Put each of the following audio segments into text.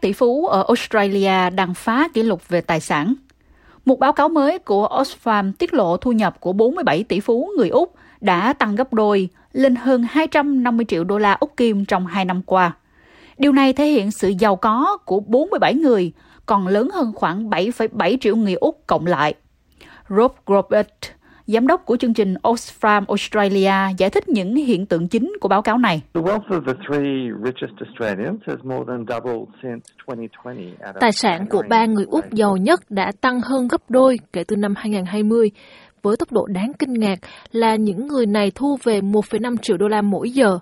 Các tỷ phú ở Australia đang phá kỷ lục về tài sản. Một báo cáo mới của Oxfam tiết lộ thu nhập của 47 tỷ phú người Úc đã tăng gấp đôi lên hơn 250 triệu đô la Úc Kim trong hai năm qua. Điều này thể hiện sự giàu có của 47 người, còn lớn hơn khoảng 7,7 triệu người Úc cộng lại. Rob Robert, giám đốc của chương trình Oxfam Australia, giải thích những hiện tượng chính của báo cáo này. Tài sản của ba người Úc giàu nhất đã tăng hơn gấp đôi kể từ năm 2020, với tốc độ đáng kinh ngạc là những người này thu về 1,5 triệu đô la mỗi giờ.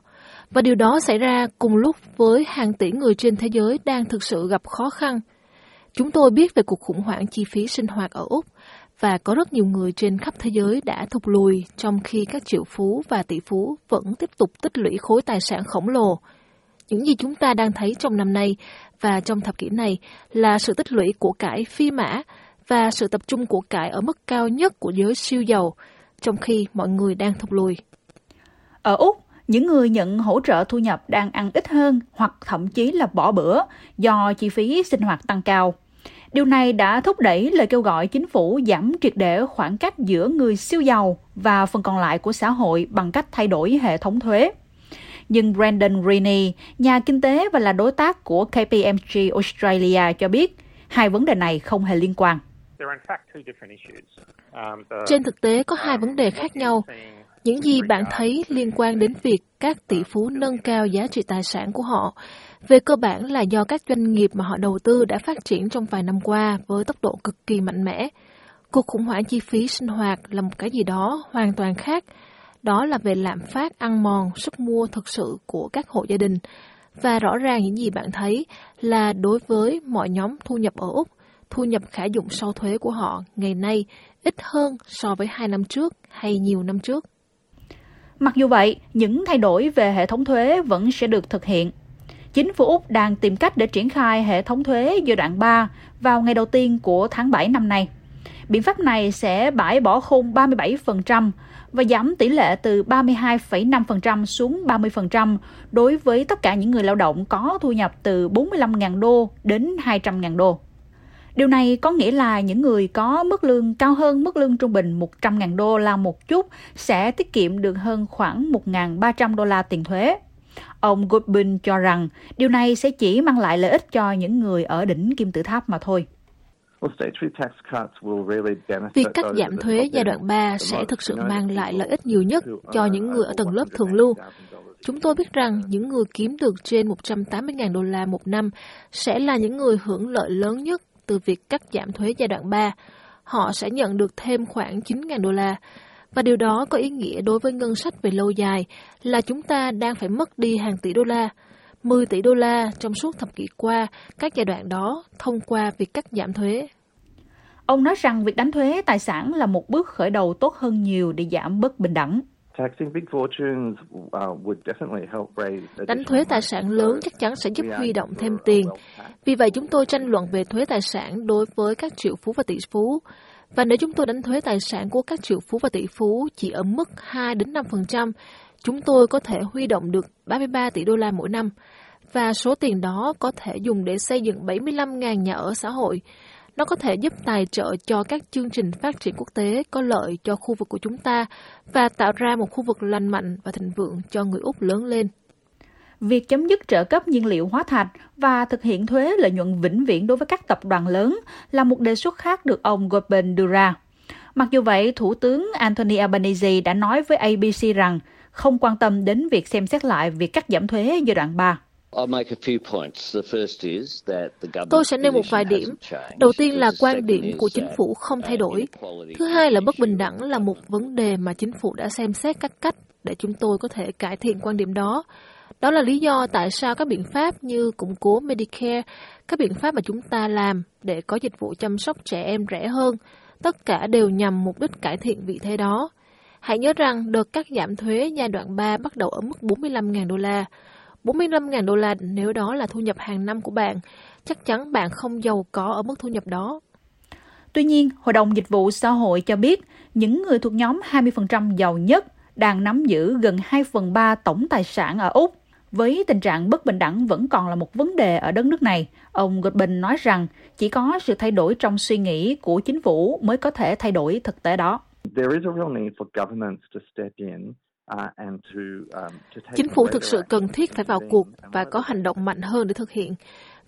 Và điều đó xảy ra cùng lúc với hàng tỷ người trên thế giới đang thực sự gặp khó khăn. Chúng tôi biết về cuộc khủng hoảng chi phí sinh hoạt ở Úc và có rất nhiều người trên khắp thế giới đã thụt lùi trong khi các triệu phú và tỷ phú vẫn tiếp tục tích lũy khối tài sản khổng lồ. Những gì chúng ta đang thấy trong năm nay và trong thập kỷ này là sự tích lũy của cải phi mã và sự tập trung của cải ở mức cao nhất của giới siêu giàu, trong khi mọi người đang thụt lùi. Ở Úc, những người nhận hỗ trợ thu nhập đang ăn ít hơn hoặc thậm chí là bỏ bữa do chi phí sinh hoạt tăng cao. Điều này đã thúc đẩy lời kêu gọi chính phủ giảm triệt để khoảng cách giữa người siêu giàu và phần còn lại của xã hội bằng cách thay đổi hệ thống thuế. Nhưng Brandon Rini, nhà kinh tế và là đối tác của KPMG Australia cho biết, hai vấn đề này không hề liên quan. Um, Trên thực tế có hai vấn đề khác nhau. Những gì bạn thấy liên quan đến việc các tỷ phú nâng cao giá trị tài sản của họ, về cơ bản là do các doanh nghiệp mà họ đầu tư đã phát triển trong vài năm qua với tốc độ cực kỳ mạnh mẽ. Cuộc khủng hoảng chi phí sinh hoạt là một cái gì đó hoàn toàn khác. Đó là về lạm phát ăn mòn sức mua thực sự của các hộ gia đình. Và rõ ràng những gì bạn thấy là đối với mọi nhóm thu nhập ở Úc, thu nhập khả dụng sau thuế của họ ngày nay ít hơn so với hai năm trước hay nhiều năm trước. Mặc dù vậy, những thay đổi về hệ thống thuế vẫn sẽ được thực hiện. Chính phủ Úc đang tìm cách để triển khai hệ thống thuế giai đoạn 3 vào ngày đầu tiên của tháng 7 năm nay. Biện pháp này sẽ bãi bỏ khung 37% và giảm tỷ lệ từ 32,5% xuống 30% đối với tất cả những người lao động có thu nhập từ 45.000 đô đến 200.000 đô. Điều này có nghĩa là những người có mức lương cao hơn, mức lương trung bình 100.000 đô la một chút sẽ tiết kiệm được hơn khoảng 1.300 đô la tiền thuế. Ông Goodwin cho rằng điều này sẽ chỉ mang lại lợi ích cho những người ở đỉnh kim tự tháp mà thôi. Việc cắt giảm thuế giai đoạn 3 sẽ thực sự mang lại lợi ích nhiều nhất cho những người ở tầng lớp thường lưu. Chúng tôi biết rằng những người kiếm được trên 180.000 đô la một năm sẽ là những người hưởng lợi lớn nhất từ việc cắt giảm thuế giai đoạn 3, họ sẽ nhận được thêm khoảng 9.000 đô la. Và điều đó có ý nghĩa đối với ngân sách về lâu dài là chúng ta đang phải mất đi hàng tỷ đô la, 10 tỷ đô la trong suốt thập kỷ qua các giai đoạn đó thông qua việc cắt giảm thuế. Ông nói rằng việc đánh thuế tài sản là một bước khởi đầu tốt hơn nhiều để giảm bất bình đẳng. Uh, Đánh thuế tài sản lớn chắc chắn sẽ giúp huy động thêm tiền. Vì vậy chúng tôi tranh luận về thuế tài sản đối với các triệu phú và tỷ phú. Và nếu chúng tôi đánh thuế tài sản của các triệu phú và tỷ phú chỉ ở mức 2 đến 5%, chúng tôi có thể huy động được 33 tỷ đô la mỗi năm. Và số tiền đó có thể dùng để xây dựng 75.000 nhà ở xã hội, nó có thể giúp tài trợ cho các chương trình phát triển quốc tế có lợi cho khu vực của chúng ta và tạo ra một khu vực lành mạnh và thịnh vượng cho người Úc lớn lên. Việc chấm dứt trợ cấp nhiên liệu hóa thạch và thực hiện thuế lợi nhuận vĩnh viễn đối với các tập đoàn lớn là một đề xuất khác được ông Goldberg đưa ra. Mặc dù vậy, Thủ tướng Anthony Albanese đã nói với ABC rằng không quan tâm đến việc xem xét lại việc cắt giảm thuế giai đoạn 3. Tôi sẽ nêu một vài điểm. Đầu tiên là quan điểm của chính phủ không thay đổi. Thứ hai là bất bình đẳng là một vấn đề mà chính phủ đã xem xét các cách để chúng tôi có thể cải thiện quan điểm đó. Đó là lý do tại sao các biện pháp như củng cố Medicare, các biện pháp mà chúng ta làm để có dịch vụ chăm sóc trẻ em rẻ hơn, tất cả đều nhằm mục đích cải thiện vị thế đó. Hãy nhớ rằng đợt cắt giảm thuế giai đoạn 3 bắt đầu ở mức 45.000 đô la. 45.000 đô la nếu đó là thu nhập hàng năm của bạn, chắc chắn bạn không giàu có ở mức thu nhập đó. Tuy nhiên, Hội đồng Dịch vụ Xã hội cho biết những người thuộc nhóm 20% giàu nhất đang nắm giữ gần 2 phần 3 tổng tài sản ở Úc với tình trạng bất bình đẳng vẫn còn là một vấn đề ở đất nước này, ông Goodman nói rằng chỉ có sự thay đổi trong suy nghĩ của chính phủ mới có thể thay đổi thực tế đó. Chính phủ thực sự cần thiết phải vào cuộc và có hành động mạnh hơn để thực hiện.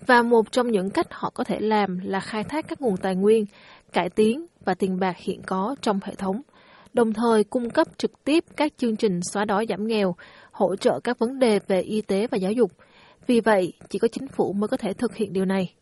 Và một trong những cách họ có thể làm là khai thác các nguồn tài nguyên, cải tiến và tiền bạc hiện có trong hệ thống, đồng thời cung cấp trực tiếp các chương trình xóa đói giảm nghèo, hỗ trợ các vấn đề về y tế và giáo dục. Vì vậy, chỉ có chính phủ mới có thể thực hiện điều này.